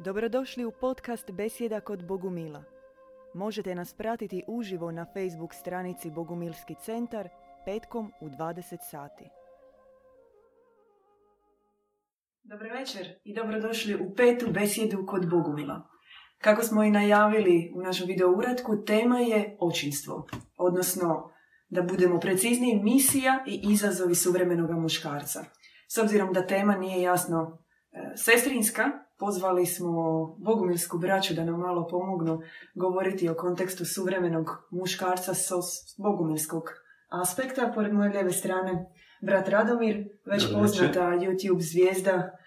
Dobrodošli u podcast Besjeda kod Bogumila. Možete nas pratiti uživo na Facebook stranici Bogumilski centar petkom u 20 sati. Dobro večer i dobrodošli u petu besjedu kod Bogumila. Kako smo i najavili u našem video uratku, tema je očinstvo, odnosno da budemo precizniji misija i izazovi suvremenog muškarca. S obzirom da tema nije jasno e, sestrinska, pozvali smo bogumilsku braću da nam malo pomognu govoriti o kontekstu suvremenog muškarca s bogumilskog aspekta. Pored moje lijeve strane brat Radomir, već poznata YouTube zvijezda,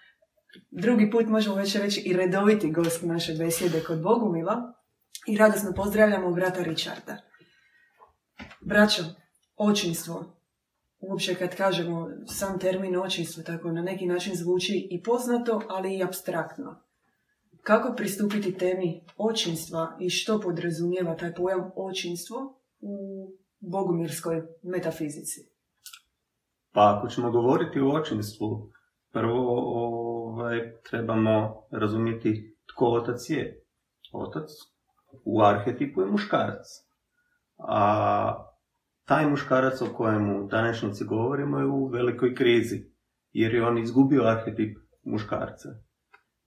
drugi put možemo već reći i redoviti gost naše besjede kod Bogumila. I radosno pozdravljamo brata Richarda. Braćo, očinstvo, uopće kad kažemo sam termin očinstvo, tako na neki način zvuči i poznato, ali i abstraktno. Kako pristupiti temi očinstva i što podrazumijeva taj pojam očinstvo u bogumirskoj metafizici? Pa ako ćemo govoriti o očinstvu, prvo ovaj, trebamo razumjeti tko otac je. Otac u arhetipu je muškarac. A taj muškarac o kojemu u današnjici govorimo je u velikoj krizi, jer je on izgubio arhetip muškarca.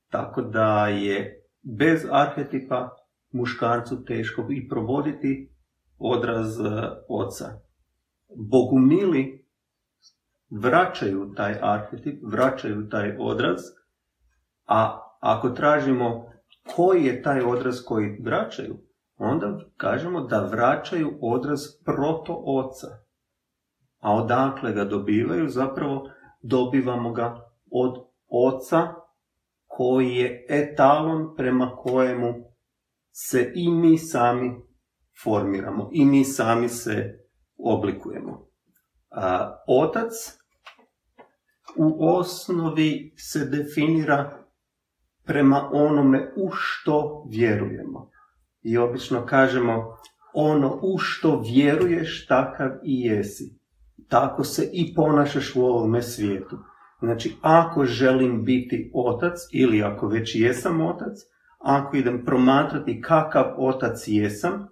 Tako da je bez arhetipa muškarcu teško i provoditi odraz e, oca. Bogumili vraćaju taj arhetip, vraćaju taj odraz, a ako tražimo koji je taj odraz koji vraćaju, onda kažemo da vraćaju odraz proto oca. A odakle ga dobivaju? Zapravo dobivamo ga od oca koji je etalon prema kojemu se i mi sami formiramo i mi sami se oblikujemo. A, otac u osnovi se definira prema onome u što vjerujemo i obično kažemo ono u što vjeruješ takav i jesi. Tako se i ponašaš u ovome svijetu. Znači, ako želim biti otac ili ako već jesam otac, ako idem promatrati kakav otac jesam,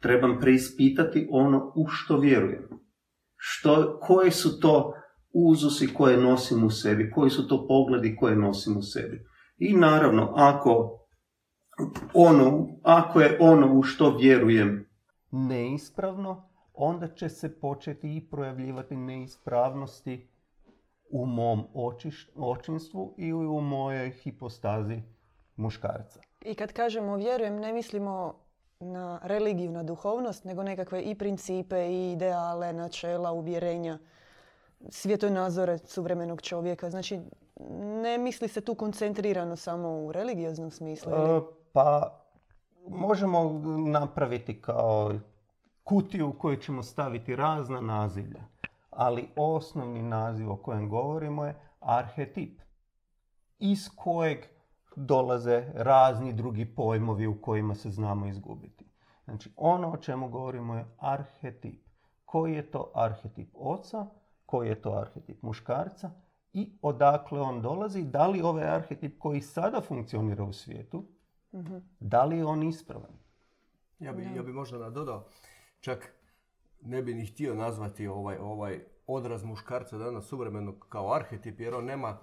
trebam preispitati ono u što vjerujem. Što, koji su to uzusi koje nosim u sebi, koji su to pogledi koje nosim u sebi. I naravno, ako ono, ako je ono u što vjerujem neispravno, onda će se početi i projavljivati neispravnosti u mom očinstvu i u mojoj hipostazi muškarca. I kad kažemo vjerujem, ne mislimo na religiju, na duhovnost, nego nekakve i principe, i ideale, načela, uvjerenja, svjetonazore suvremenog čovjeka. Znači, ne misli se tu koncentrirano samo u religioznom smislu? Ili? Pa možemo napraviti kao kutiju u kojoj ćemo staviti razna nazivlja. Ali osnovni naziv o kojem govorimo je arhetip. Iz kojeg dolaze razni drugi pojmovi u kojima se znamo izgubiti. Znači, ono o čemu govorimo je arhetip. Koji je to arhetip oca, koji je to arhetip muškarca i odakle on dolazi, da li ovaj arhetip koji sada funkcionira u svijetu, Da li je on ispravan? Ja bi, ja bi možda nadodao, čak ne bi ni htio nazvati ovaj, ovaj odraz muškarca danas suvremenog kao arhetip, jer on nema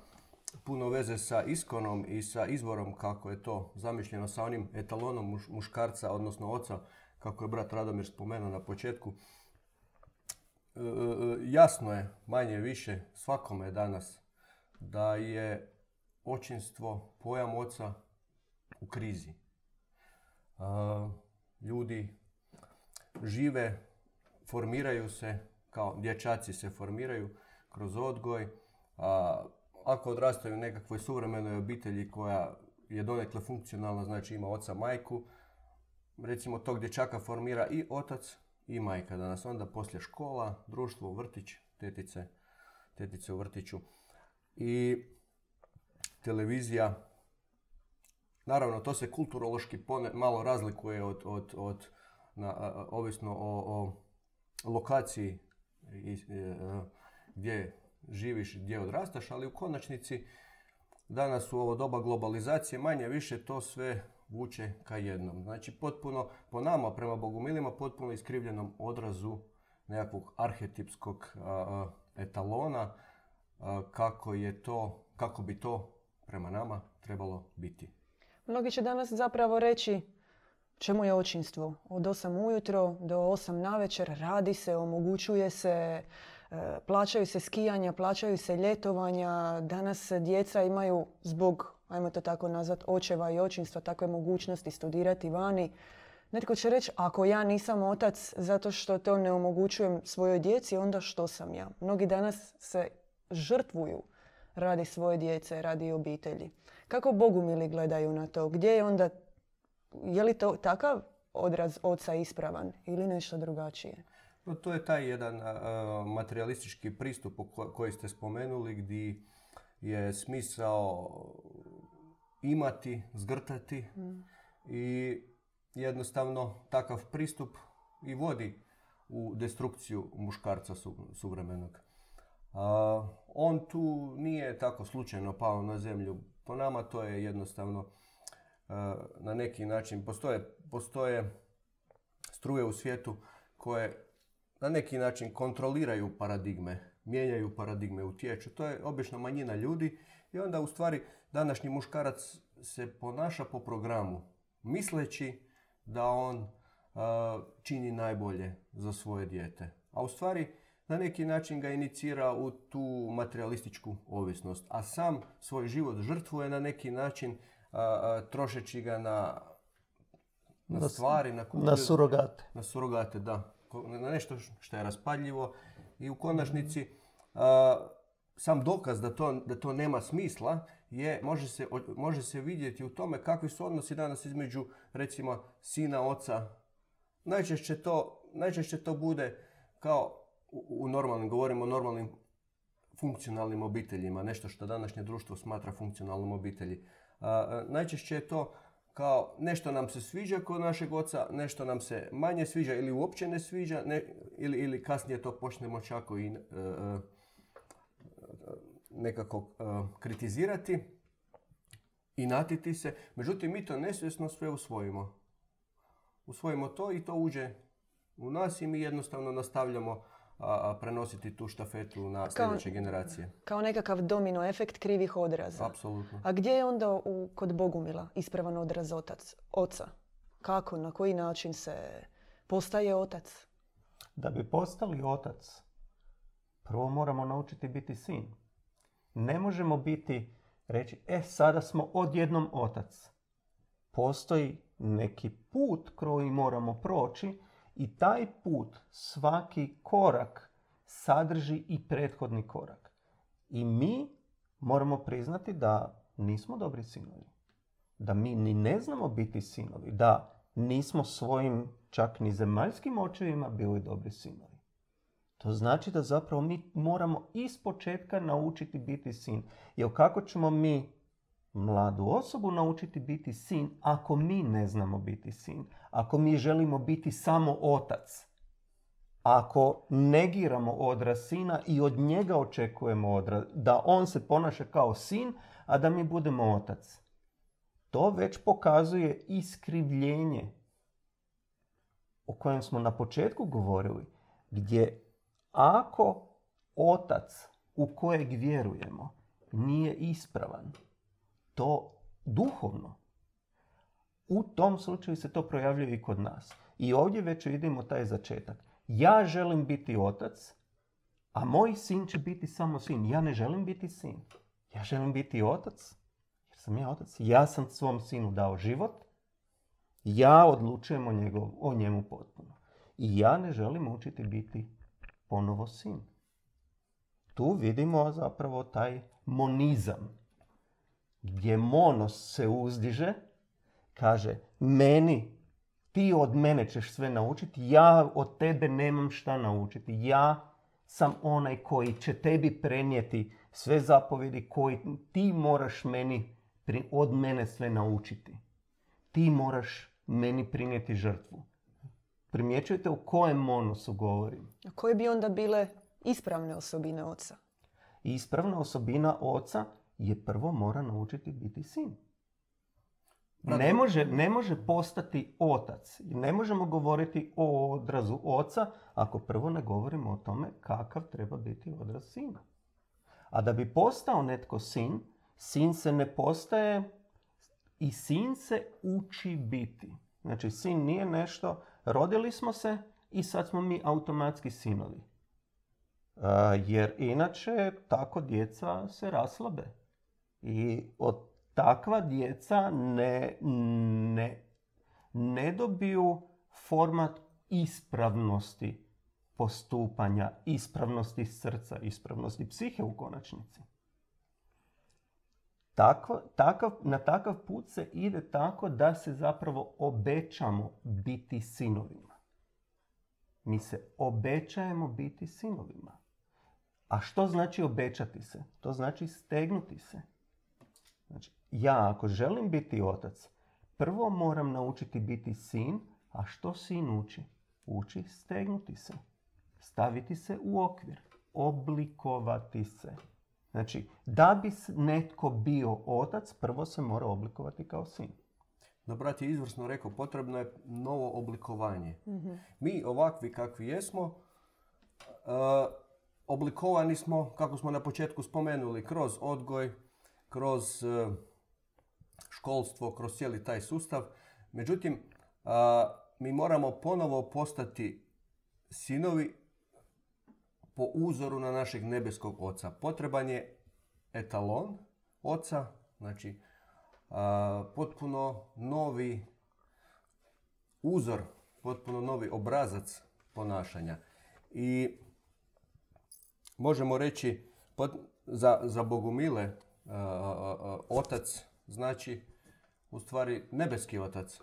puno veze sa iskonom i sa izvorom kako je to zamišljeno sa onim etalonom muškarca, odnosno oca, kako je brat Radomir spomenuo na početku. E, e, e, jasno je, manje više, svakome danas, da je očinstvo, pojam oca u krizi. Ljudi žive, formiraju se, kao dječaci se formiraju kroz odgoj. Ako odrastaju u nekakvoj suvremenoj obitelji koja je donekle funkcionalna, znači ima oca, majku, recimo tog dječaka formira i otac i majka danas. Onda poslije škola, društvo, vrtić, tetice, tetice u vrtiću. I televizija Naravno, to se kulturološki malo razlikuje od, od, od na, ovisno o, o lokaciji i, e, gdje živiš, gdje odrastaš, ali u konačnici danas u ovo doba globalizacije manje više to sve vuče ka jednom. Znači potpuno, po nama, prema bogumilima, potpuno iskrivljenom odrazu nekakvog arhetipskog etalona kako je to, kako bi to prema nama trebalo biti. Mnogi će danas zapravo reći čemu je očinstvo. Od 8 ujutro do 8 na večer radi se, omogućuje se, e, plaćaju se skijanja, plaćaju se ljetovanja. Danas djeca imaju zbog, ajmo to tako nazvat, očeva i očinstva takve mogućnosti studirati vani. Netko će reći, ako ja nisam otac zato što to ne omogućujem svojoj djeci, onda što sam ja? Mnogi danas se žrtvuju radi svoje djece, radi obitelji. Kako bogumili gledaju na to? Gdje je onda, je li to takav odraz oca ispravan ili nešto drugačije? No, to je taj jedan materialistički pristup koji ste spomenuli gdje je smisao imati, zgrtati mm. i jednostavno takav pristup i vodi u destrukciju muškarca suvremenog. on tu nije tako slučajno pao na zemlju. Po nama to je jednostavno na neki način, postoje, postoje struje u svijetu koje na neki način kontroliraju paradigme, mijenjaju paradigme, utječu. To je obično manjina ljudi i onda u stvari današnji muškarac se ponaša po programu, misleći da on čini najbolje za svoje dijete. A u stvari na neki način ga inicira u tu materialističku ovisnost. A sam svoj život žrtvuje na neki način trošeći ga na, na stvari, na, na surogate. Na surogate, da. Na nešto što je raspadljivo i u konačnici sam dokaz da to, da to nema smisla je, može se, može se vidjeti u tome kakvi su odnosi danas između recimo sina, oca. Najčešće to, najčešće to bude kao u, normalnim, govorimo o normalnim funkcionalnim obiteljima, nešto što današnje društvo smatra funkcionalnom obitelji. A, najčešće je to kao nešto nam se sviđa kod našeg oca, nešto nam se manje sviđa ili uopće ne sviđa, ne, ili, ili kasnije to počnemo čak i uh, nekako uh, kritizirati i natiti se. Međutim, mi to nesvjesno sve usvojimo. Usvojimo to i to uđe u nas i mi jednostavno nastavljamo a, prenositi tu štafetu na sljedeće generacije. Kao nekakav domino efekt krivih odraza. Apsolutno. A gdje je onda u, kod Bogumila ispravan odraz otac, oca? Kako, na koji način se postaje otac? Da bi postali otac, prvo moramo naučiti biti sin. Ne možemo biti, reći, e, sada smo odjednom otac. Postoji neki put koji moramo proći i taj put, svaki korak, sadrži i prethodni korak. I mi moramo priznati da nismo dobri sinovi. Da mi ni ne znamo biti sinovi. Da nismo svojim čak ni zemaljskim očevima bili dobri sinovi. To znači da zapravo mi moramo iz početka naučiti biti sin. Jer kako ćemo mi mladu osobu naučiti biti sin ako mi ne znamo biti sin? Ako mi želimo biti samo otac? Ako negiramo odraz sina i od njega očekujemo odraz, da on se ponaša kao sin, a da mi budemo otac. To već pokazuje iskrivljenje o kojem smo na početku govorili, gdje ako otac u kojeg vjerujemo nije ispravan, to duhovno, u tom slučaju se to projavljuje i kod nas. I ovdje već vidimo taj začetak. Ja želim biti otac, a moj sin će biti samo sin. Ja ne želim biti sin. Ja želim biti otac, jer sam ja otac. Ja sam svom sinu dao život. Ja odlučujem o, njegov, o njemu potpuno. I ja ne želim učiti biti ponovo sin. Tu vidimo zapravo taj monizam, gdje monos se uzdiže, kaže, meni, ti od mene ćeš sve naučiti, ja od tebe nemam šta naučiti. Ja sam onaj koji će tebi prenijeti sve zapovjedi koji ti moraš meni, od mene sve naučiti. Ti moraš meni prinijeti žrtvu. Primjećujete u kojem monosu govorim? A koje bi onda bile ispravne osobine oca? Ispravna osobina oca je prvo mora naučiti biti sin. Ne može, ne može postati otac. I Ne možemo govoriti o odrazu oca ako prvo ne govorimo o tome kakav treba biti odraz sina. A da bi postao netko sin, sin se ne postaje i sin se uči biti. Znači, sin nije nešto, rodili smo se i sad smo mi automatski sinovi. Jer inače tako djeca se raslabe. I od takva djeca ne, ne, ne dobiju format ispravnosti postupanja, ispravnosti srca, ispravnosti psihe u konačnici. Tako, takav, na takav put se ide tako da se zapravo obećamo biti sinovima. Mi se obećajemo biti sinovima. A što znači obećati se? To znači stegnuti se. Znači, ja ako želim biti otac, prvo moram naučiti biti sin, a što sin uči? Uči stegnuti se, staviti se u okvir, oblikovati se. Znači, da bi netko bio otac, prvo se mora oblikovati kao sin. No, brat je izvrsno rekao, potrebno je novo oblikovanje. Mi ovakvi kakvi jesmo, e, oblikovani smo, kako smo na početku spomenuli, kroz odgoj, kroz e, školstvo, kroz cijeli taj sustav. Međutim, a, mi moramo ponovo postati sinovi po uzoru na našeg nebeskog oca. Potreban je etalon oca, znači a, potpuno novi uzor, potpuno novi obrazac ponašanja. I možemo reći za, za Bogumile otac znači u stvari nebeski otac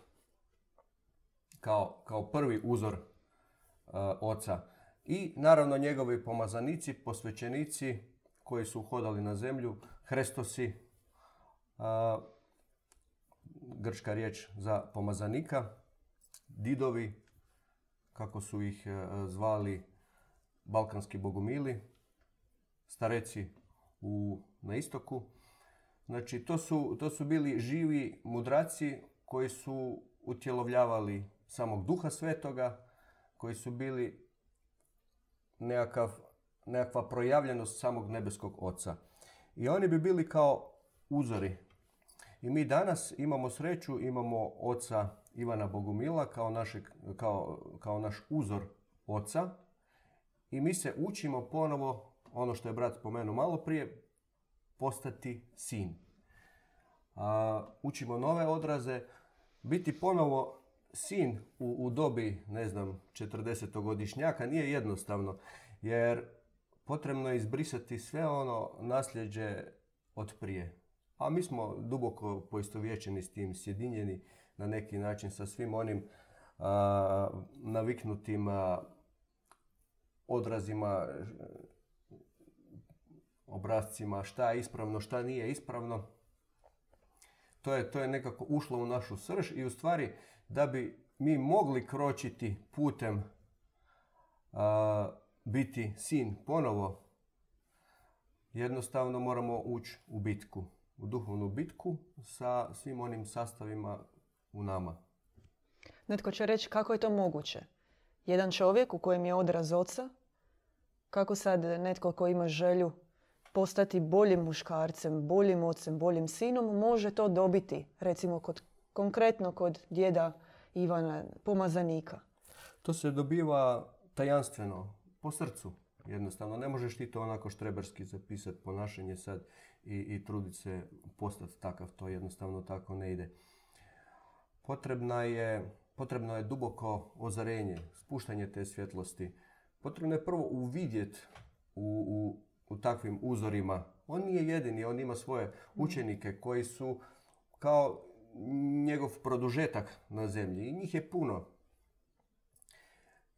kao, kao prvi uzor oca. I naravno njegovi pomazanici, posvećenici koji su hodali na zemlju, Hrestosi, grčka riječ za pomazanika, didovi, kako su ih e, zvali balkanski bogumili, stareci u, na istoku. Znači, to su, to su bili živi mudraci koji su utjelovljavali samog duha svetoga, koji su bili nekakav, nekakva projavljenost samog nebeskog oca. I oni bi bili kao uzori. I mi danas imamo sreću, imamo oca Ivana Bogumila kao, našeg, kao, kao naš uzor oca. I mi se učimo ponovo, ono što je brat spomenuo malo prije, postati sin. A, učimo nove odraze, biti ponovo sin u, u dobi, ne znam, 40-godišnjaka nije jednostavno, jer potrebno je izbrisati sve ono nasljeđe od prije. A mi smo duboko poistovjećeni s tim, sjedinjeni na neki način sa svim onim a, naviknutim a, odrazima, obrazcima, šta je ispravno, šta nije ispravno. To je, to je nekako ušlo u našu srž i u stvari da bi mi mogli kročiti putem a, biti sin ponovo, jednostavno moramo ući u bitku, u duhovnu bitku sa svim onim sastavima u nama. Netko će reći kako je to moguće. Jedan čovjek u kojem je odraz oca, kako sad netko ko ima želju postati boljim muškarcem, boljim ocem, boljim sinom, može to dobiti, recimo kod, konkretno kod djeda Ivana Pomazanika. To se dobiva tajanstveno, po srcu jednostavno. Ne možeš ti to onako štreberski zapisati ponašanje sad i, i truditi se postati takav. To jednostavno tako ne ide. Potrebna je, potrebno je duboko ozarenje, spuštanje te svjetlosti. Potrebno je prvo uvidjeti u, u, u takvim uzorima. On nije jedini, on ima svoje učenike koji su kao njegov produžetak na zemlji. I njih je puno.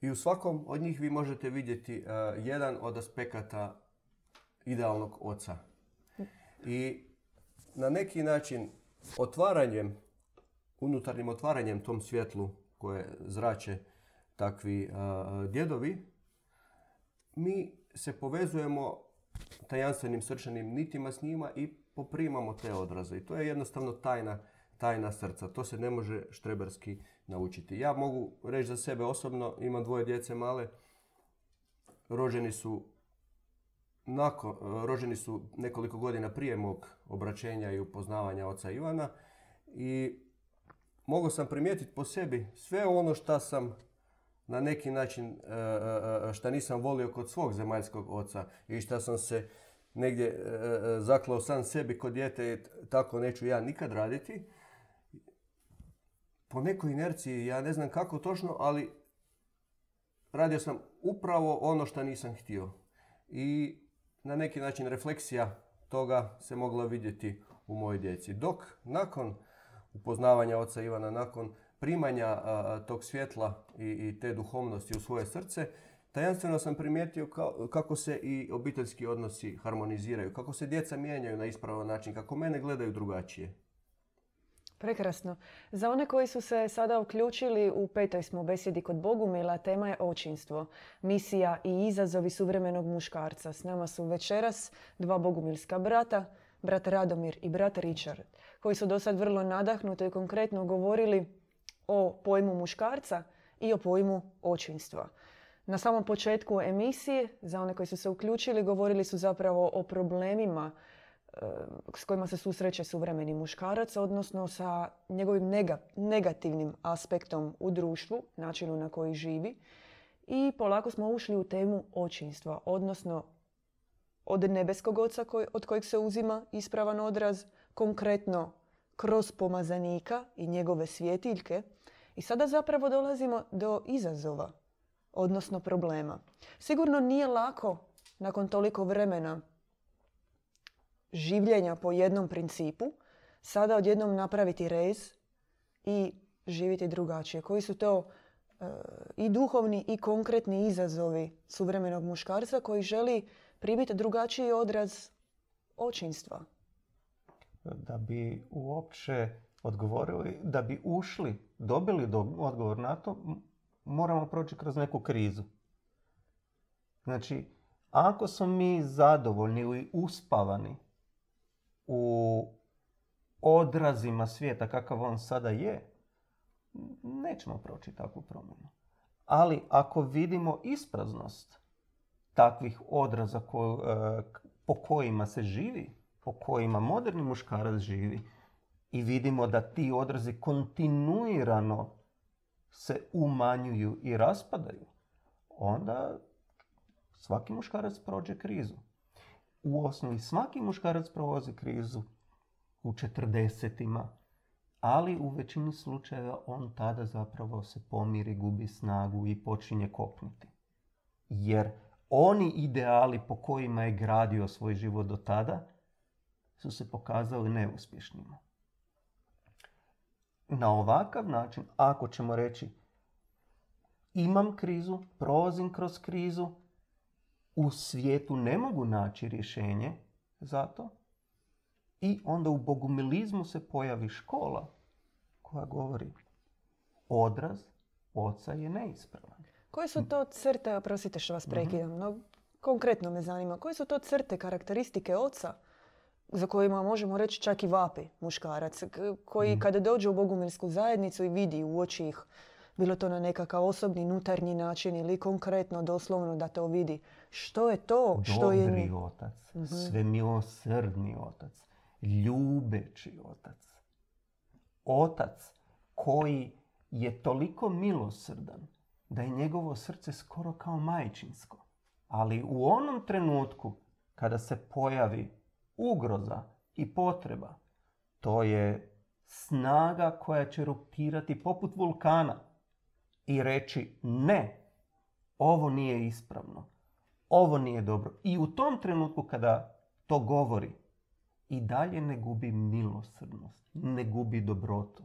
I u svakom od njih vi možete vidjeti uh, jedan od aspekata idealnog oca. I na neki način otvaranjem, unutarnjim otvaranjem tom svjetlu koje zrače takvi uh, djedovi, mi se povezujemo tajanstvenim srčanim nitima s njima i poprimamo te odraze. I to je jednostavno tajna, tajna srca. To se ne može štreberski naučiti. Ja mogu reći za sebe osobno, imam dvoje djece male, rođeni su nakon, rođeni su nekoliko godina prije mog obraćenja i upoznavanja oca Ivana i mogu sam primijetiti po sebi sve ono što sam na neki način, e, e, e, što nisam volio kod svog zemaljskog oca i što sam se negdje zaklao sam sebi kod dijete i tako neću ja nikad raditi. Po nekoj inerciji, ja ne znam kako točno, ali radio sam upravo ono što nisam htio. I na neki način refleksija toga se mogla vidjeti u mojoj djeci. Dok nakon upoznavanja oca Ivana, nakon primanja tog svjetla i, i te duhovnosti u svoje srce, tajanstveno sam primijetio kako se i obiteljski odnosi harmoniziraju, kako se djeca mijenjaju na ispravan način, kako mene gledaju drugačije. Prekrasno. Za one koji su se sada uključili u petoj smo besjedi kod Bogumila, tema je očinstvo, misija i izazovi suvremenog muškarca. S nama su večeras dva bogumilska brata, brat Radomir i brat Richard, koji su do sad vrlo nadahnuto i konkretno govorili o pojmu muškarca i o pojmu očinstva. Na samom početku emisije, za one koji su se uključili, govorili su zapravo o problemima Eh, s kojima se susreće suvremeni muškarac, odnosno sa njegovim negativnim aspektom u društvu, načinu na koji živi. I polako smo ušli u temu očinstva, odnosno od nebeskog oca od kojeg se uzima ispravan odraz, konkretno kroz pomazanika i njegove svjetiljke. I sada zapravo dolazimo do izazova, odnosno problema. Sigurno nije lako nakon toliko vremena življenja po jednom principu, sada odjednom napraviti rez i živjeti drugačije. Koji su to e, i duhovni i konkretni izazovi suvremenog muškarca koji želi pribiti drugačiji odraz očinstva? Da bi uopće odgovorili, da bi ušli, dobili odgovor na to, moramo proći kroz neku krizu. Znači, ako smo mi zadovoljni ili uspavani u odrazima svijeta kakav on sada je, nećemo proći takvu promjenu. Ali ako vidimo ispraznost takvih odraza e, po kojima se živi, po kojima moderni muškarac živi, i vidimo da ti odrazi kontinuirano se umanjuju i raspadaju, onda svaki muškarac prođe krizu u osnovi svaki muškarac prolazi krizu u četrdesetima, ali u većini slučajeva on tada zapravo se pomiri, gubi snagu i počinje kopniti. Jer oni ideali po kojima je gradio svoj život do tada su se pokazali neuspješnima. Na ovakav način, ako ćemo reći imam krizu, prolazim kroz krizu, u svijetu ne mogu naći rješenje za to i onda u bogumilizmu se pojavi škola koja govori odraz oca je neispravan. Koje su to crte, oprostite što vas prekidam, mhm. no konkretno me zanima, koje su to crte, karakteristike oca za kojima možemo reći čak i vapi muškarac, koji mhm. kada dođe u bogumilsku zajednicu i vidi u oči ih, bilo to na nekakav osobni, nutarnji način ili konkretno, doslovno da to vidi, što je to što je... Dobri otac, mm svemilosrdni otac, ljubeći otac. Otac koji je toliko milosrdan da je njegovo srce skoro kao majčinsko. Ali u onom trenutku kada se pojavi ugroza i potreba, to je snaga koja će rupirati poput vulkana i reći ne, ovo nije ispravno ovo nije dobro. I u tom trenutku kada to govori, i dalje ne gubi milosrdnost, ne gubi dobrotu.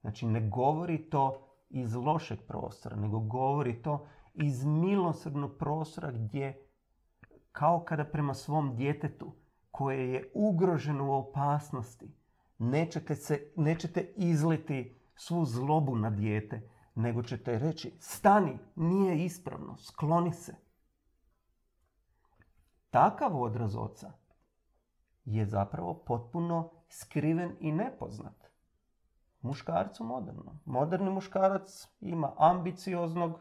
Znači ne govori to iz lošeg prostora, nego govori to iz milosrdnog prostora gdje kao kada prema svom djetetu koje je ugroženo u opasnosti, nećete, se, nećete izliti svu zlobu na dijete, nego ćete reći stani, nije ispravno, skloni se. Takav odraz oca je zapravo potpuno skriven i nepoznat. Muškarcu moderno. Moderni muškarac ima ambicioznog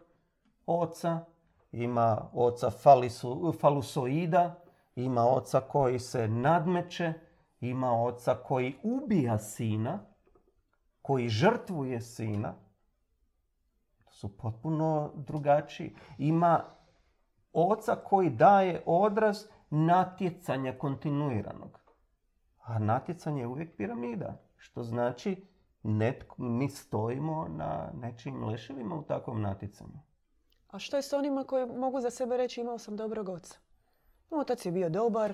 oca, ima oca falisu, falusoida, ima oca koji se nadmeće, ima oca koji ubija sina, koji žrtvuje sina. To su potpuno drugačiji. Ima oca koji daje odraz natjecanja kontinuiranog. A natjecanje je uvijek piramida, što znači netko, mi stojimo na nečijim leševima u takvom natjecanju. A što je s onima koji mogu za sebe reći imao sam dobrog oca? Otac je bio dobar,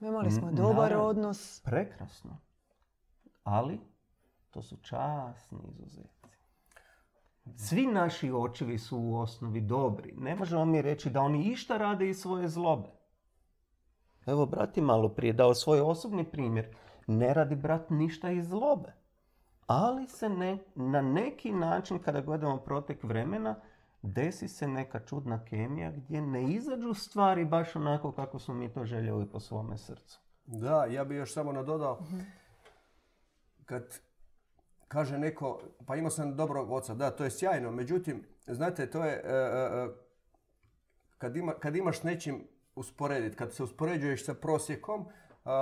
imali smo N- dobar naravno. odnos. Prekrasno. Ali, to su časni izuzeci. Svi naši očevi su u osnovi dobri. Ne možemo mi reći da oni išta rade iz svoje zlobe. Evo, brat je malo prije dao svoj osobni primjer. Ne radi brat ništa iz zlobe. Ali se ne, na neki način, kada gledamo protek vremena, desi se neka čudna kemija gdje ne izađu stvari baš onako kako smo mi to željeli po svome srcu. Da, ja bih još samo nadodao, kad kaže neko, pa imao sam dobrog oca, da, to je sjajno, međutim, znate, to je, e, e, e, kad, ima, kad imaš nečim usporediti, kad se uspoređuješ sa prosjekom,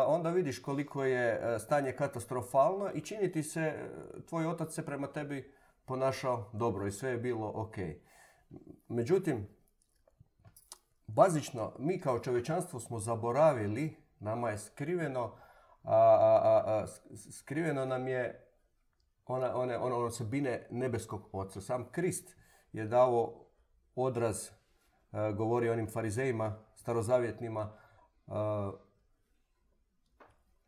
onda vidiš koliko je stanje katastrofalno i čini ti se, tvoj otac se prema tebi ponašao dobro i sve je bilo ok. Međutim, bazično, mi kao čovječanstvo smo zaboravili, nama je skriveno, a, a, a, skriveno nam je ona, one, ono, osobine nebeskog oca. Sam Krist je dao odraz, a, govori onim farizejima, starozavjetnima, a,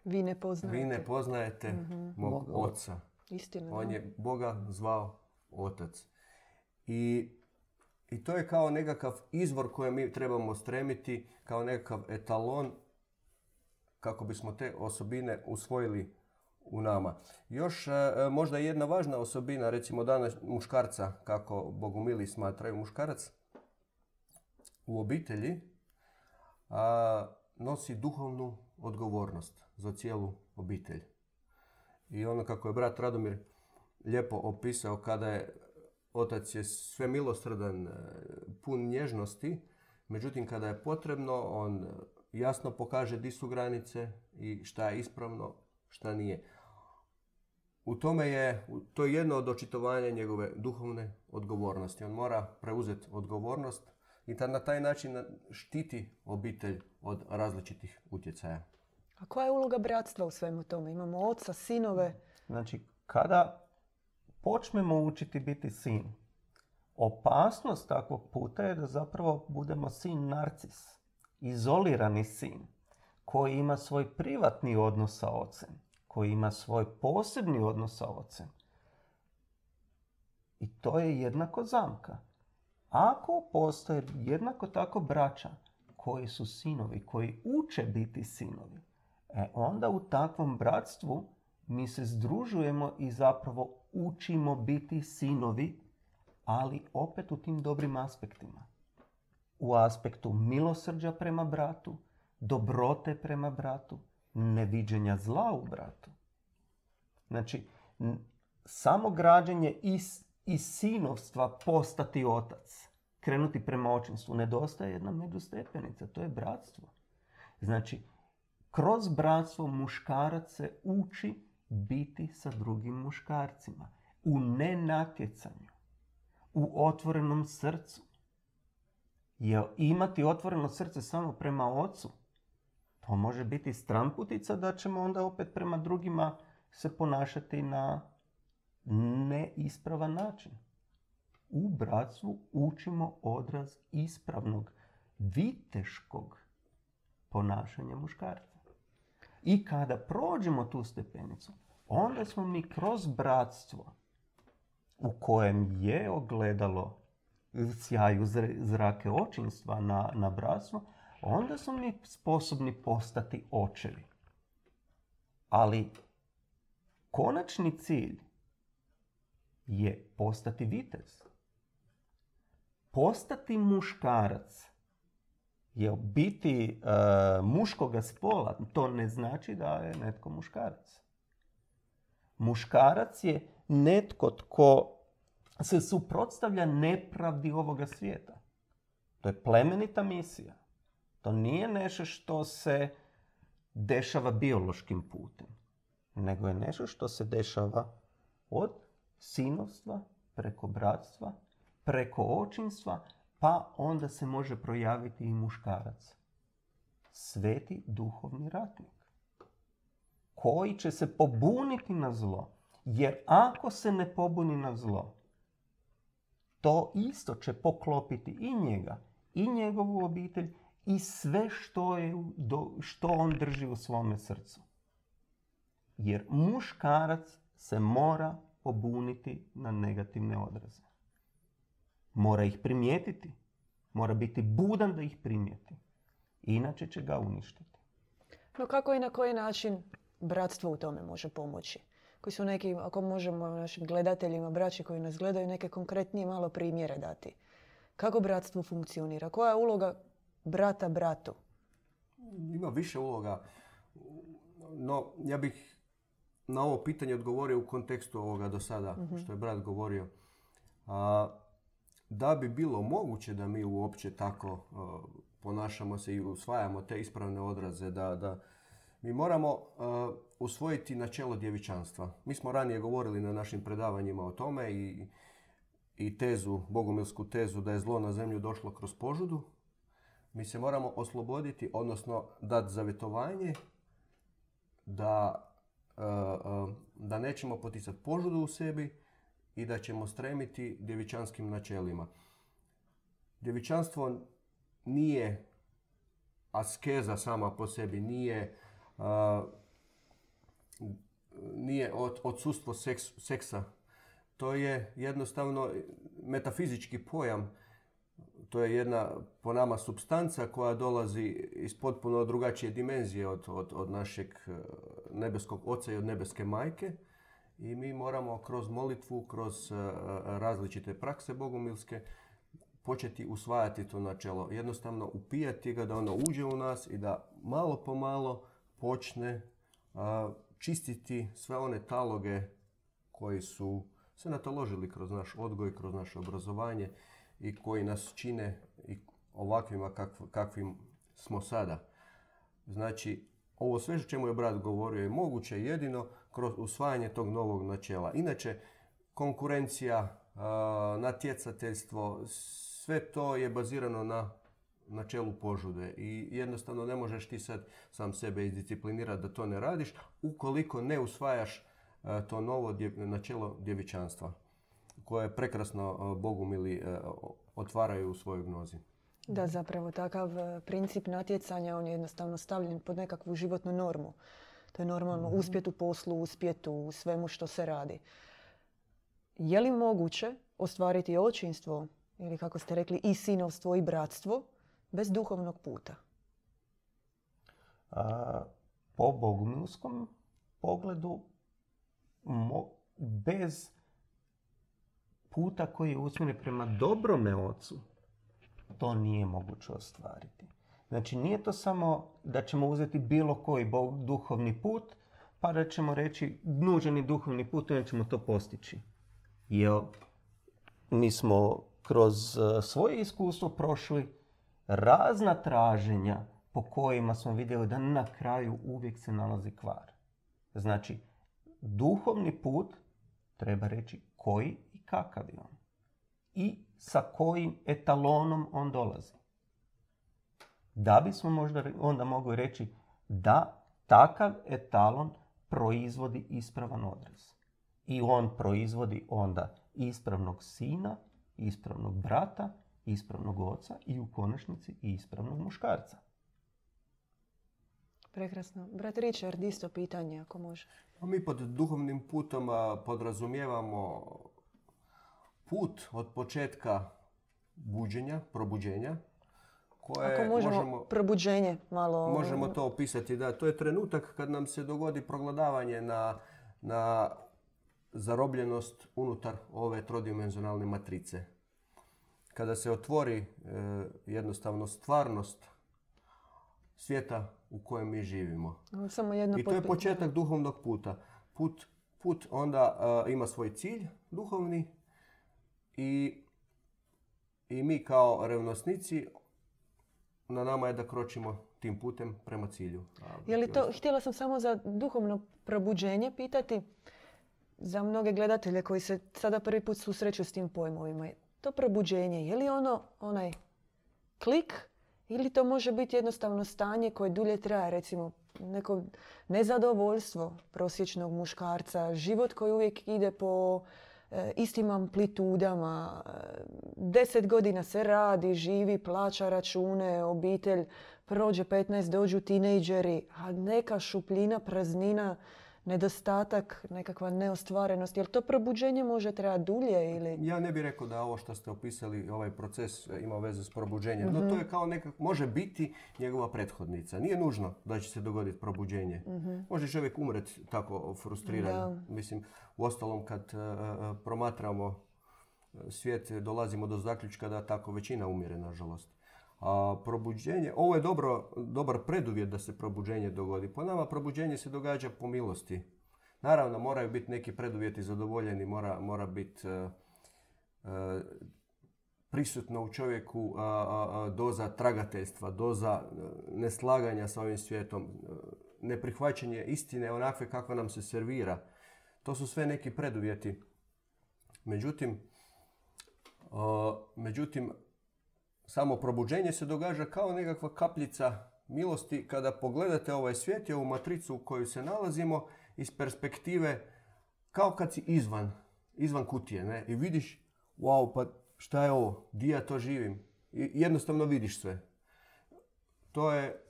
Vi ne poznajete. vi ne poznajete mog Moga oca. Istina, On da. je Boga zvao otac. I, I to je kao nekakav izvor koje mi trebamo stremiti, kao nekakav etalon kako bismo te osobine usvojili u nama. Još e, e, možda jedna važna osobina, recimo danas muškarca, kako bogumili smatraju muškarac, u obitelji a, nosi duhovnu odgovornost za cijelu obitelj. I ono kako je brat Radomir lijepo opisao kada je otac je sve milosrdan, e, pun nježnosti, međutim kada je potrebno on jasno pokaže di su granice i šta je ispravno, šta nije. U tome je, to je jedno od očitovanja njegove duhovne odgovornosti. On mora preuzeti odgovornost i ta, na taj način štiti obitelj od različitih utjecaja. A koja je uloga bratstva u svemu tome? Imamo oca, sinove. Znači, kada počnemo učiti biti sin, opasnost takvog puta je da zapravo budemo sin narcis, izolirani sin, koji ima svoj privatni odnos sa ocem, koji ima svoj posebni odnos sa ocem. I to je jednako zamka. Ako postoje jednako tako braća koji su sinovi, koji uče biti sinovi, e onda u takvom bratstvu mi se združujemo i zapravo učimo biti sinovi, ali opet u tim dobrim aspektima. U aspektu milosrđa prema bratu, dobrote prema bratu, neviđenja zla u bratu. Znači, samo građenje iz, iz sinovstva postati otac, krenuti prema očinstvu, nedostaje jedna međustepenica, to je bratstvo. Znači, kroz bratstvo muškarac se uči biti sa drugim muškarcima, u nenatjecanju, u otvorenom srcu. Jer imati otvoreno srce samo prema ocu, to može biti stramputica da ćemo onda opet prema drugima se ponašati na neispravan način. U bratstvu učimo odraz ispravnog, viteškog ponašanja muškarca. I kada prođemo tu stepenicu, onda smo mi kroz bratstvo u kojem je ogledalo sjaju zr- zrake očinstva na, na bratstvo, onda smo mi sposobni postati očevi. Ali konačni cilj je postati vitez. Postati muškarac je biti e, muškoga spola, to ne znači da je netko muškarac. Muškarac je netko tko se suprotstavlja nepravdi ovoga svijeta. To je plemenita misija. To nije nešto što se dešava biološkim putem, nego je nešto što se dešava od sinovstva, preko bratstva, preko očinstva, pa onda se može projaviti i muškarac. Sveti duhovni ratnik. Koji će se pobuniti na zlo. Jer ako se ne pobuni na zlo, to isto će poklopiti i njega, i njegovu obitelj, i sve što, je, što on drži u svome srcu. Jer muškarac se mora pobuniti na negativne odraze. Mora ih primijetiti. Mora biti budan da ih primijeti. Inače će ga uništiti. No kako i na koji način bratstvo u tome može pomoći? Koji su neki, ako možemo našim gledateljima, braći koji nas gledaju, neke konkretnije malo primjere dati. Kako bratstvo funkcionira? Koja je uloga brata bratu? Ima više uloga. No, ja bih na ovo pitanje odgovorio u kontekstu ovoga do sada, mhm. što je brat govorio. A, da bi bilo moguće da mi uopće tako ponašamo se i usvajamo te ispravne odraze, da, da mi moramo usvojiti načelo djevičanstva. Mi smo ranije govorili na našim predavanjima o tome i, i tezu, bogomilsku tezu da je zlo na zemlju došlo kroz požudu. Mi se moramo osloboditi, odnosno dati zavjetovanje da, da nećemo poticati požudu u sebi, i da ćemo stremiti djevičanskim načelima. Djevičanstvo nije askeza sama po sebi, nije, nije od, odsustvo seksa. To je jednostavno metafizički pojam. To je jedna po nama substanca koja dolazi iz potpuno drugačije dimenzije od, od, od našeg nebeskog oca i od nebeske majke i mi moramo kroz molitvu, kroz e, različite prakse bogumilske početi usvajati to načelo. Jednostavno upijati ga da ono uđe u nas i da malo po malo počne čistiti sve one taloge koji su se nataložili kroz naš odgoj, kroz naše obrazovanje i koji nas čine i ovakvima kakvim smo sada. Znači, ovo sve što čemu je brat govorio je moguće jedino kroz usvajanje tog novog načela. Inače, konkurencija, natjecateljstvo, sve to je bazirano na načelu požude i jednostavno ne možeš ti sad sam sebe izdisciplinirati da to ne radiš ukoliko ne usvajaš to novo načelo djevičanstva koje prekrasno bogumili otvaraju u svojoj gnozi. Da, zapravo takav e, princip natjecanja, on je jednostavno stavljen pod nekakvu životnu normu. To je normalno mm uspjet u poslu, uspjet u svemu što se radi. Je li moguće ostvariti očinstvo, ili kako ste rekli, i sinovstvo i bratstvo, bez duhovnog puta? A, po bogumilskom pogledu, bez puta koji je usmjeren prema dobrome ocu, to nije moguće ostvariti. Znači nije to samo da ćemo uzeti bilo koji duhovni put, pa da ćemo reći nuženi duhovni put i ćemo to postići. Jer mi smo kroz e, svoje iskustvo prošli razna traženja po kojima smo vidjeli da na kraju uvijek se nalazi kvar. Znači, duhovni put treba reći koji i kakav je on. I sa kojim etalonom on dolazi. Da bismo možda onda mogli reći da takav etalon proizvodi ispravan odraz. I on proizvodi onda ispravnog sina, ispravnog brata, ispravnog oca i u konačnici ispravnog muškarca. Prekrasno. Brat Richard, isto pitanje ako može. Pa mi pod duhovnim putom podrazumijevamo put od početka buđenja, probuđenja, koje Ako možemo, možemo probuđenje malo... Možemo to opisati, da. To je trenutak kad nam se dogodi progledavanje na, na zarobljenost unutar ove trodimenzionalne matrice. Kada se otvori e, jednostavno stvarnost svijeta u kojem mi živimo. Samo jedno I to je početak duhovnog puta. Put, put onda a, ima svoj cilj duhovni i, i mi kao revnosnici na nama je da kročimo tim putem prema cilju. Je li to, htjela sam samo za duhovno probuđenje pitati, za mnoge gledatelje koji se sada prvi put susreću s tim pojmovima. To probuđenje, je li ono onaj klik ili to može biti jednostavno stanje koje dulje traje, recimo neko nezadovoljstvo prosječnog muškarca, život koji uvijek ide po e, istim amplitudama, e, deset godina se radi, živi, plaća račune, obitelj, prođe 15, dođu tinejdžeri, a neka šupljina, praznina, nedostatak, nekakva neostvarenost. Jel to probuđenje može trajati dulje ili... Ja ne bih rekao da ovo što ste opisali, ovaj proces e, ima veze s probuđenjem. No to je kao nekak, može biti njegova prethodnica. Nije nužno da će se dogoditi probuđenje. Može čovjek umret tako frustriran. Mislim, uostalom kad e, e, promatramo svijet, dolazimo do zaključka da tako većina umire, nažalost. A probuđenje, ovo je dobro, dobar preduvjet da se probuđenje dogodi. Po nama probuđenje se događa po milosti. Naravno, moraju biti neki preduvjeti zadovoljeni, mora, mora biti e, e, prisutno u čovjeku a, doza tragateljstva, doza e, neslaganja sa ovim svijetom, neprihvaćanje istine onakve kakva nam se servira. To su sve neki preduvjeti. Međutim, a, međutim, samo probuđenje se događa kao nekakva kapljica milosti kada pogledate ovaj svijet i ovu matricu u kojoj se nalazimo iz perspektive kao kad si izvan, izvan kutije ne? i vidiš wow, pa šta je ovo, di ja to živim i jednostavno vidiš sve. To je,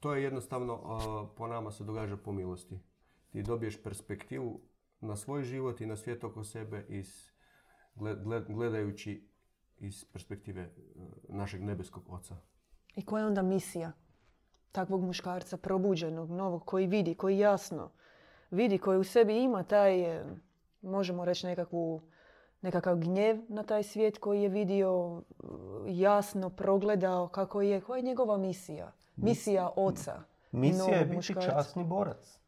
to je jednostavno uh, po nama se događa po milosti. Ti dobiješ perspektivu na svoj život i na svijet oko sebe iz, gled- gled- gledajući iz perspektive uh, našeg nebeskog oca. I koja je onda misija takvog muškarca probuđenog, novog, koji vidi, koji jasno vidi, koji u sebi ima taj, e, možemo reći nekakvu, nekakav gnjev na taj svijet koji je vidio, e, jasno progledao kako je, koja je njegova misija? Misija oca. Misija je biti muškarca. časni borac.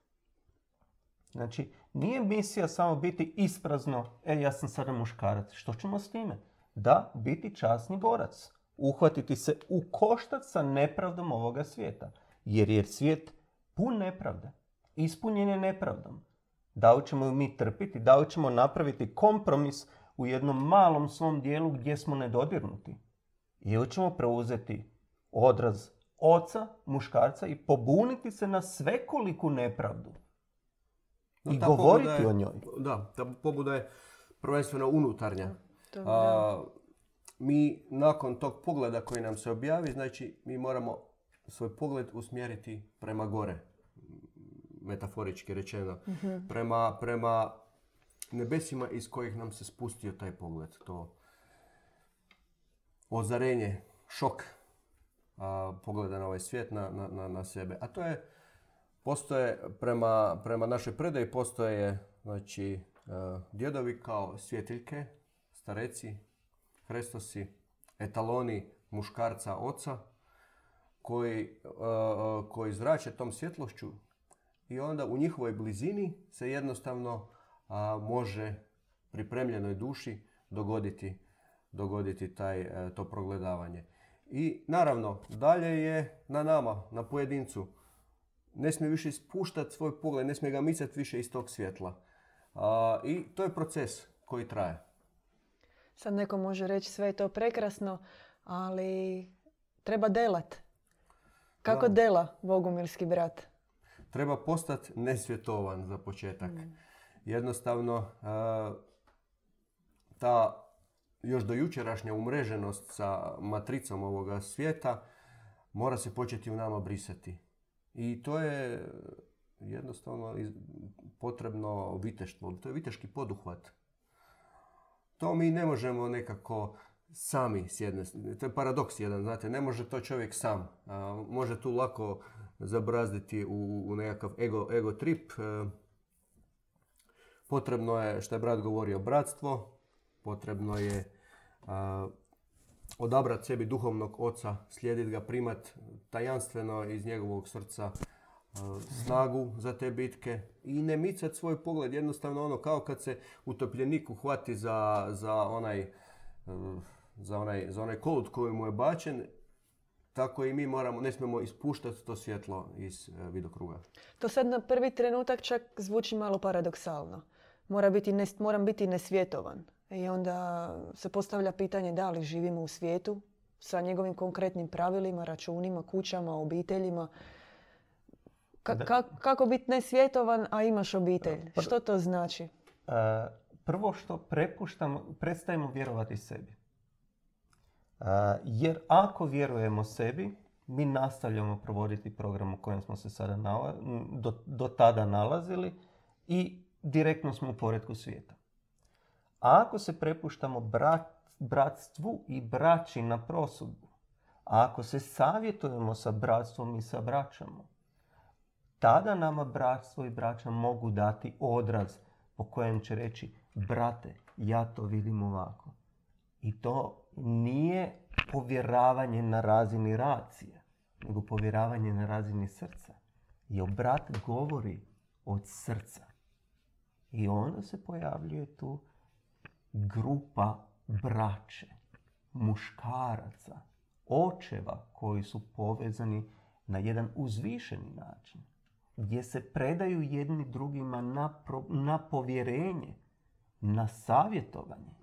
Znači, nije misija samo biti isprazno, e, ja sam sada muškarac. Što ćemo s time? Da, biti časni borac. Uhvatiti se u koštac sa nepravdom ovoga svijeta. Jer je svijet pun nepravde. Ispunjen je nepravdom. Da li ćemo mi trpiti, da li ćemo napraviti kompromis u jednom malom svom dijelu gdje smo nedodirnuti. Ili ćemo preuzeti odraz oca, muškarca i pobuniti se na svekoliku nepravdu. No, I govoriti je- o njoj. Da, ta pobuda je prvenstveno unutarnja. A, mi nakon tog pogleda koji nam se objavi, znači mi moramo svoj pogled usmjeriti prema gore, metaforički rečeno, prema, prema nebesima iz kojih nam se spustio taj pogled, to ozarenje, šok a, pogleda na ovaj svijet, na, na, na, na sebe. A to je, postoje, prema, prema našoj predaji postoje, znači, a, djedovi kao svjetiljke, stareci, Hrestosi, etaloni muškarca oca koji, a, koji zrače tom svjetlošću i onda u njihovoj blizini se jednostavno može pripremljenoj duši dogoditi, dogoditi taj, e, to progledavanje. I naravno, dalje je na nama, na pojedincu. Ne smije više ispuštati svoj pogled, ne smije ga micati više iz tog svjetla. A, I to je proces koji traje. Sad neko može reći sve je to prekrasno, ali treba delat. Kako Da. dela Bogumilski brat? treba postati nesvjetovan za početak. Jednostavno, a, ta još do jučerašnja umreženost sa matricom ovoga svijeta mora se početi u nama brisati. I to je jednostavno potrebno viteštvo. To je viteški poduhvat. To mi ne možemo nekako sami s jedne, to je paradoks jedan, znate, ne može to čovjek sam. A, može tu lako zabrazditi u, u nekakav ego, ego trip. E, Potrebno je, što je brat govorio, bratstvo. Potrebno je a, odabrati sebi duhovnog oca, slijediti ga, primat tajanstveno iz njegovog srca snagu za te bitke i ne micati svoj pogled. Jednostavno ono kao kad se utopljenik uhvati za, za onaj e, za onaj, za onaj kolut koji mu je bačen, tako i mi moramo, ne smijemo ispuštati to svjetlo iz e, vidokruga. To sad na prvi trenutak čak zvuči malo paradoksalno. Mora biti, ne, moram biti nesvjetovan. I onda se postavlja pitanje da li živimo u svijetu sa njegovim konkretnim pravilima, računima, kućama, obiteljima. Ka- Da. ka- kako biti nesvjetovan, a imaš obitelj? Pa- Što to znači? Prvo što prepuštamo, prestajemo vjerovati sebi. Jer ako vjerujemo sebi, mi nastavljamo provoditi program u kojem smo se sada nala- do, do tada nalazili i direktno smo u poredku svijeta. A ako se prepuštamo brat, bratstvu i braći na prosudbu, a ako se savjetujemo sa bratstvom i sa braćama, tada nama bratstvo i braća mogu dati odraz po kojem će reći brate, ja to vidim ovako. I to nije povjeravanje na razini racije, nego povjeravanje na razini srca. Jer brat govori od srca. I onda se pojavljuje tu grupa braće, muškaraca, očeva koji su povezani na jedan uzvišeni način gdje se predaju jedni drugima na, pro- na povjerenje, na savjetovanje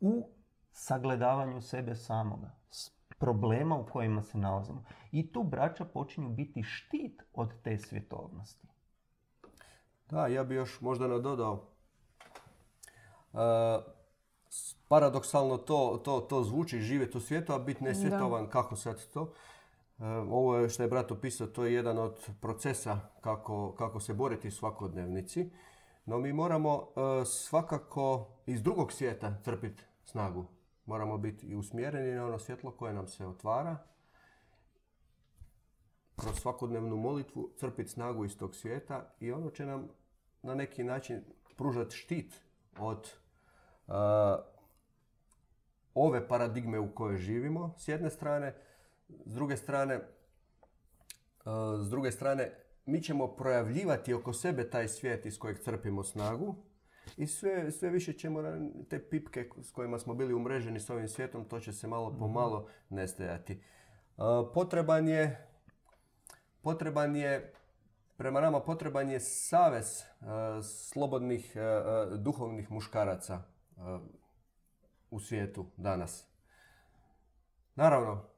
u sagledavanju sebe samoga, s problema u kojima se nalazimo. I tu braća počinju biti štit od te svjetovnosti. Da, ja bi još možda nadodao. E, paradoksalno to, to, to zvuči živjeti u svijetu, a biti nesvjetovan. Kako sad to? E, ovo je što je brat opisao, to je jedan od procesa kako, kako se boriti svakodnevnici. No mi moramo e, svakako iz drugog svijeta crpiti snagu. Moramo biti i usmjereni na ono svjetlo koje nam se otvara. Kroz svakodnevnu molitvu crpiti snagu iz tog svijeta i ono će nam na neki način pružati štit od e, ove paradigme u kojoj živimo s jedne strane, s druge strane, e, s druge strane mi ćemo projavljivati oko sebe taj svijet iz kojeg crpimo snagu i sve, sve više ćemo te pipke s kojima smo bili umreženi s ovim svijetom, to će se malo po malo nestajati. E, Potreban je, potreban je, prema nama potreban je savez e, slobodnih duhovnih muškaraca u svijetu danas. Naravno,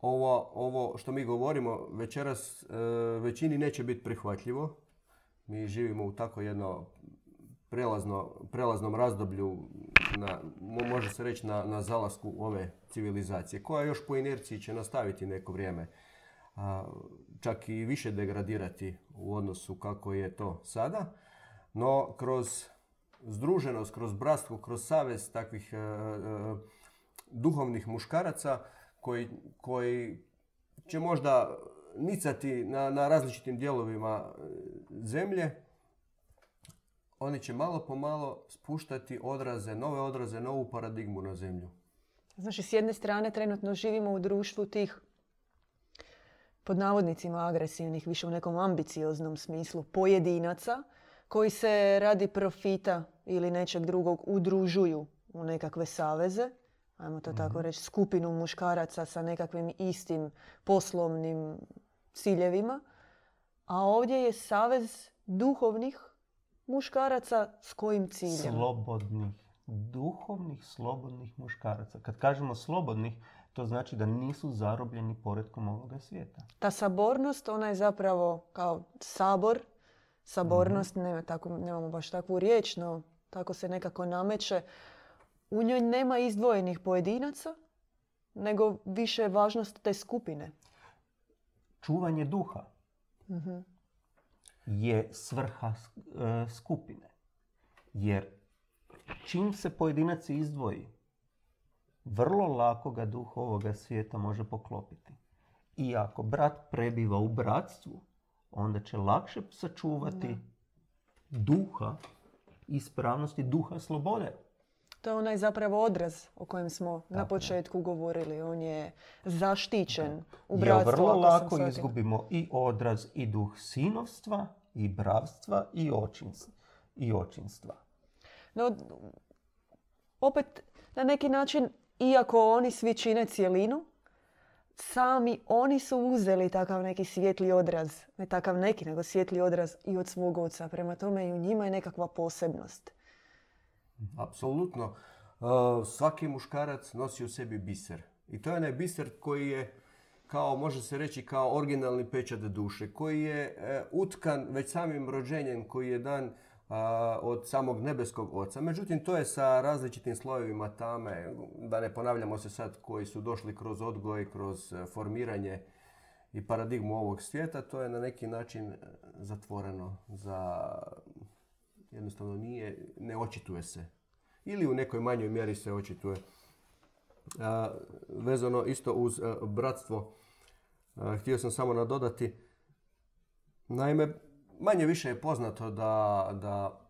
ovo, ovo što mi govorimo večeras e, većini neće biti prihvatljivo. Mi živimo u tako jedno prelazno, prelaznom razdoblju, na, mo- može se reći na, na zalasku ove civilizacije, koja još po inerciji će nastaviti neko vrijeme, a, čak i više degradirati u odnosu kako je to sada. No, kroz združenost, kroz bratstvo, kroz savez takvih e, e, duhovnih muškaraca koji, koji će možda nicati na, na različitim dijelovima e, zemlje, oni će malo po malo spuštati odraze, nove odraze, novu paradigmu na zemlju. Znači, s jedne strane trenutno živimo u društvu tih pod navodnicima agresivnih, više u nekom ambicioznom smislu, pojedinaca koji se radi profita ili nečeg drugog udružuju u nekakve saveze, ajmo to tako reći, skupinu muškaraca sa nekakvim istim poslovnim ciljevima. A ovdje je savez duhovnih muškaraca s kojim ciljem? Slobodnih, duhovnih slobodnih muškaraca. Kad kažemo slobodnih, to znači da nisu zarobljeni poredkom ovoga svijeta. Ta sabornost, ona je zapravo kao sabor. Sabornost, nema tako, nemamo baš takvu riječ, no tako se nekako nameće. U njoj nema izdvojenih pojedinaca, nego više je važnost te skupine. Čuvanje duha Mhm. je svrha e, skupine. Jer čim se pojedinac izdvoji, vrlo lako ga duh ovoga svijeta može poklopiti. I ako brat prebiva u bratstvu, onda će lakše sačuvati duha ispravnosti duha slobode. To je onaj zapravo odraz o kojem smo na Tako početku govorili. On je zaštićen u bratstvu. vrlo ako sam lako izgubimo i odraz i duh sinovstva i bravstva i očinstva. I očinstva. No, opet, na neki način, iako oni svi čine cijelinu, sami oni su uzeli takav neki svijetli odraz, ne takav neki, nego svijetli odraz i od svog oca. Prema tome i u njima je nekakva posebnost. Apsolutno. Uh, svaki muškarac nosi u sebi biser. I to je onaj biser koji je kao, može se reći, kao originalni pečat duše, koji je e, utkan već samim rođenjem, koji je dan od samog nebeskog oca. Međutim, to je sa različitim slojevima tame, da ne ponavljamo se sad, koji su došli kroz odgoj, kroz e, formiranje i paradigmu ovog svijeta, to je na neki način zatvoreno za jednostavno nije, ne očituje se. Ili u nekoj manjoj mjeri se očituje. Vezano isto uz a, bratstvo, htio sam samo nadodati. Naime, manje više je poznato da, da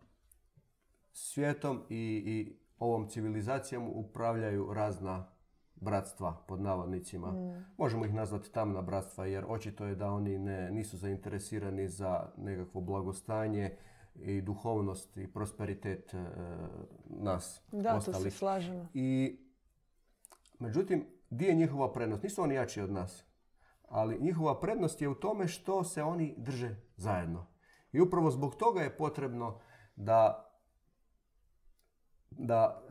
svijetom i, i ovom civilizacijom upravljaju razna bratstva, pod navodnicima. Možemo ih nazvati tamna bratstva, jer očito je da oni ne, nisu zainteresirani za nekakvo blagostanje i duhovnost i prosperitet e, nas Da, tu se ostalih. slažemo. I međutim, di je njihova prednost? Nisu oni jači od nas. Ali njihova prednost je u tome što se oni drže zajedno. I upravo zbog toga je potrebno da da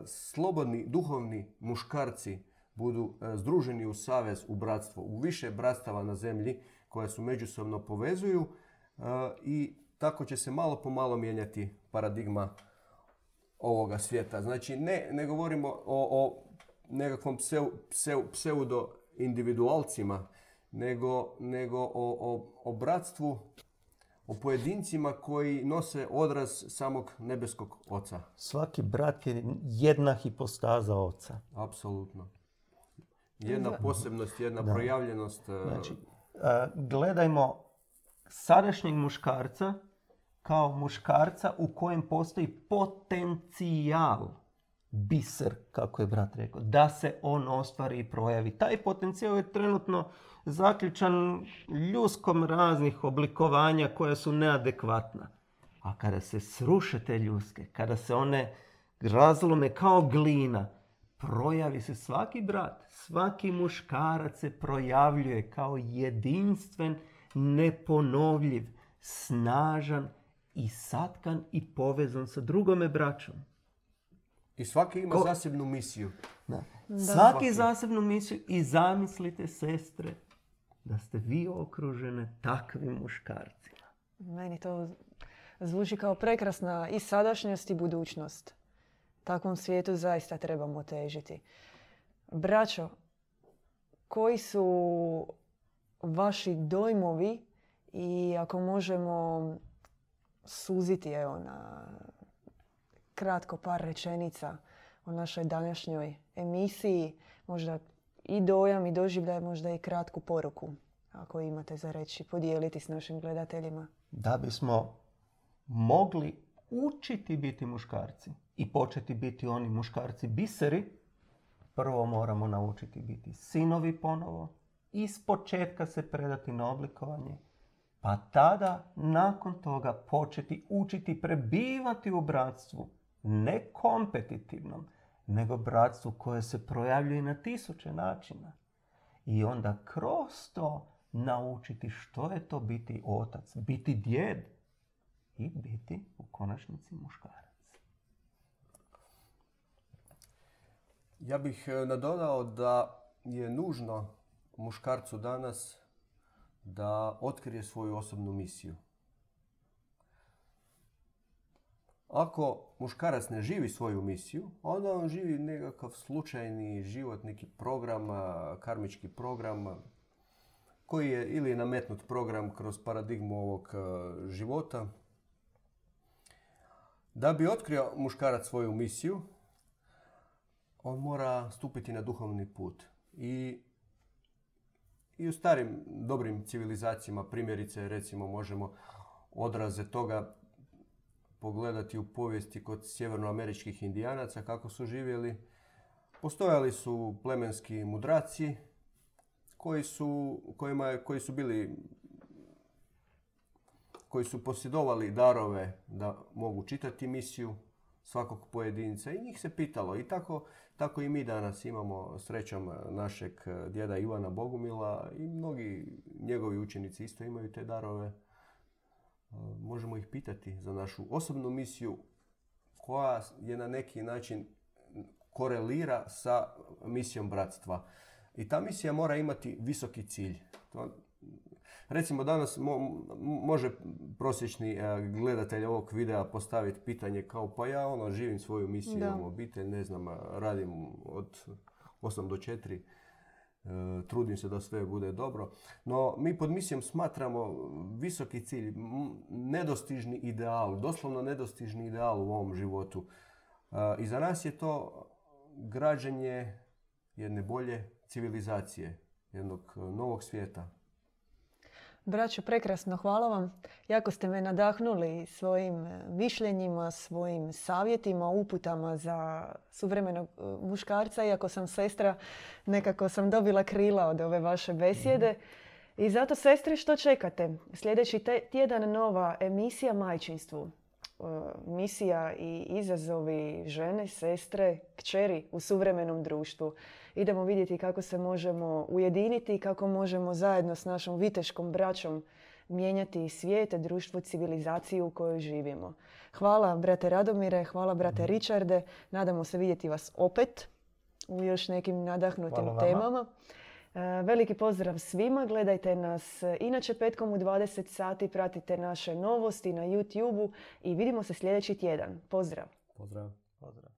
e, slobodni duhovni muškarci budu e, združeni u savez, u bratstvo, u više bratstava na zemlji koje su međusobno povezuju e, i tako će se malo po malo mijenjati paradigma ovoga svijeta. Znači, ne, ne govorimo o, o nekakvom pseu, pseu, pseudo individualcima, nego, nego o, o, o bratstvu, o pojedincima koji nose odraz samog nebeskog oca. Svaki brat je jedna hipostaza oca. Apsolutno. Jedna posebnost, jedna Da. projavljenost. e, Znači, a, gledajmo sadašnjeg muškarca kao muškarca u kojem postoji potencijal, biser, kako je brat rekao, da se on ostvari i projavi. Taj potencijal je trenutno zaključan ljuskom raznih oblikovanja koja su neadekvatna. A kada se sruše te ljuske, kada se one razlome kao glina, projavi se svaki brat, svaki muškarac se projavljuje kao jedinstven, neponovljiv, snažan i satkan i povezan sa drugome braćom. I svaki ima Ko- zasebnu misiju. Da. Da. Svaki Svaki. zasebnu misiju i zamislite, sestre, da ste vi okružene takvim muškarcima. Meni to zvuči kao prekrasna i sadašnjost i budućnost. Takvom svijetu zaista trebamo težiti. Braćo, koji su vaši dojmovi i ako možemo suziti evo na kratko par rečenica o našoj današnjoj emisiji, možda i dojam i doživljaj, možda i kratku poruku, ako imate za reći, podijeliti s našim gledateljima. Da bismo mogli učiti biti muškarci i početi biti oni muškarci biseri, prvo moramo naučiti biti sinovi ponovo, iz početka se predati na oblikovanje, pa tada nakon toga početi učiti prebivati u bratstvu, ne kompetitivnom, nego bratstvu koje se projavljuje na tisuće načina. I onda kroz to naučiti što je to biti otac, biti djed i biti u konačnici muškarac. Ja bih e, nadodao da je nužno muškarcu danas da otkrije svoju osobnu misiju. Ako muškarac ne živi svoju misiju, onda on živi nekakav slučajni život, neki program, karmički program, koji je ili nametnut program kroz paradigmu ovog života. Da bi otkrio muškarac svoju misiju, on mora stupiti na duhovni put. I, i u starim dobrim civilizacijama, primjerice recimo možemo odraze toga pogledati u povijesti kod sjevernoameričkih indijanaca kako su živjeli. Postojali su plemenski mudraci koji su, kojima, koji su bili koji su posjedovali darove da mogu čitati misiju svakog pojedinca i njih se pitalo. I tako, tako i mi danas imamo srećom našeg djeda Ivana Bogumila i mnogi njegovi učenici isto imaju te darove. Možemo ih pitati za našu osobnu misiju koja je na neki način korelira sa misijom bratstva. I ta misija mora imati visoki cilj. To Recimo danas može prosječni e, gledatelj ovog videa postaviti pitanje kao pa ja ono živim svoju misiju, imam obitelj, ne znam, radim od 8 do 4, e, trudim se da sve bude dobro. No mi pod misijom smatramo visoki cilj, nedostižni ideal, doslovno nedostižni ideal u ovom životu. E, I za nas je to građenje jedne bolje civilizacije, jednog novog svijeta. Braćo, prekrasno, hvala vam. Jako ste me nadahnuli svojim e, mišljenjima, svojim savjetima, uputama za suvremenog e, muškarca. Iako sam sestra, nekako sam dobila krila od ove vaše besjede. I zato, sestre, što čekate? Sljedeći tjedan nova emisija Majčinstvu. E, misija i izazovi žene, sestre, kćeri u suvremenom društvu. Idemo vidjeti kako se možemo ujediniti i kako možemo zajedno s našom viteškom braćom mijenjati svijet, društvo, civilizaciju u kojoj živimo. Hvala brate Radomire, hvala brate mhm. Richarde. Nadamo se vidjeti vas opet u još nekim nadahnutim temama. E, veliki pozdrav svima, gledajte nas inače petkom u 20 sati, pratite naše novosti na YouTube-u i vidimo se sljedeći tjedan. Pozdrav! Pozdrav! Pozdrav!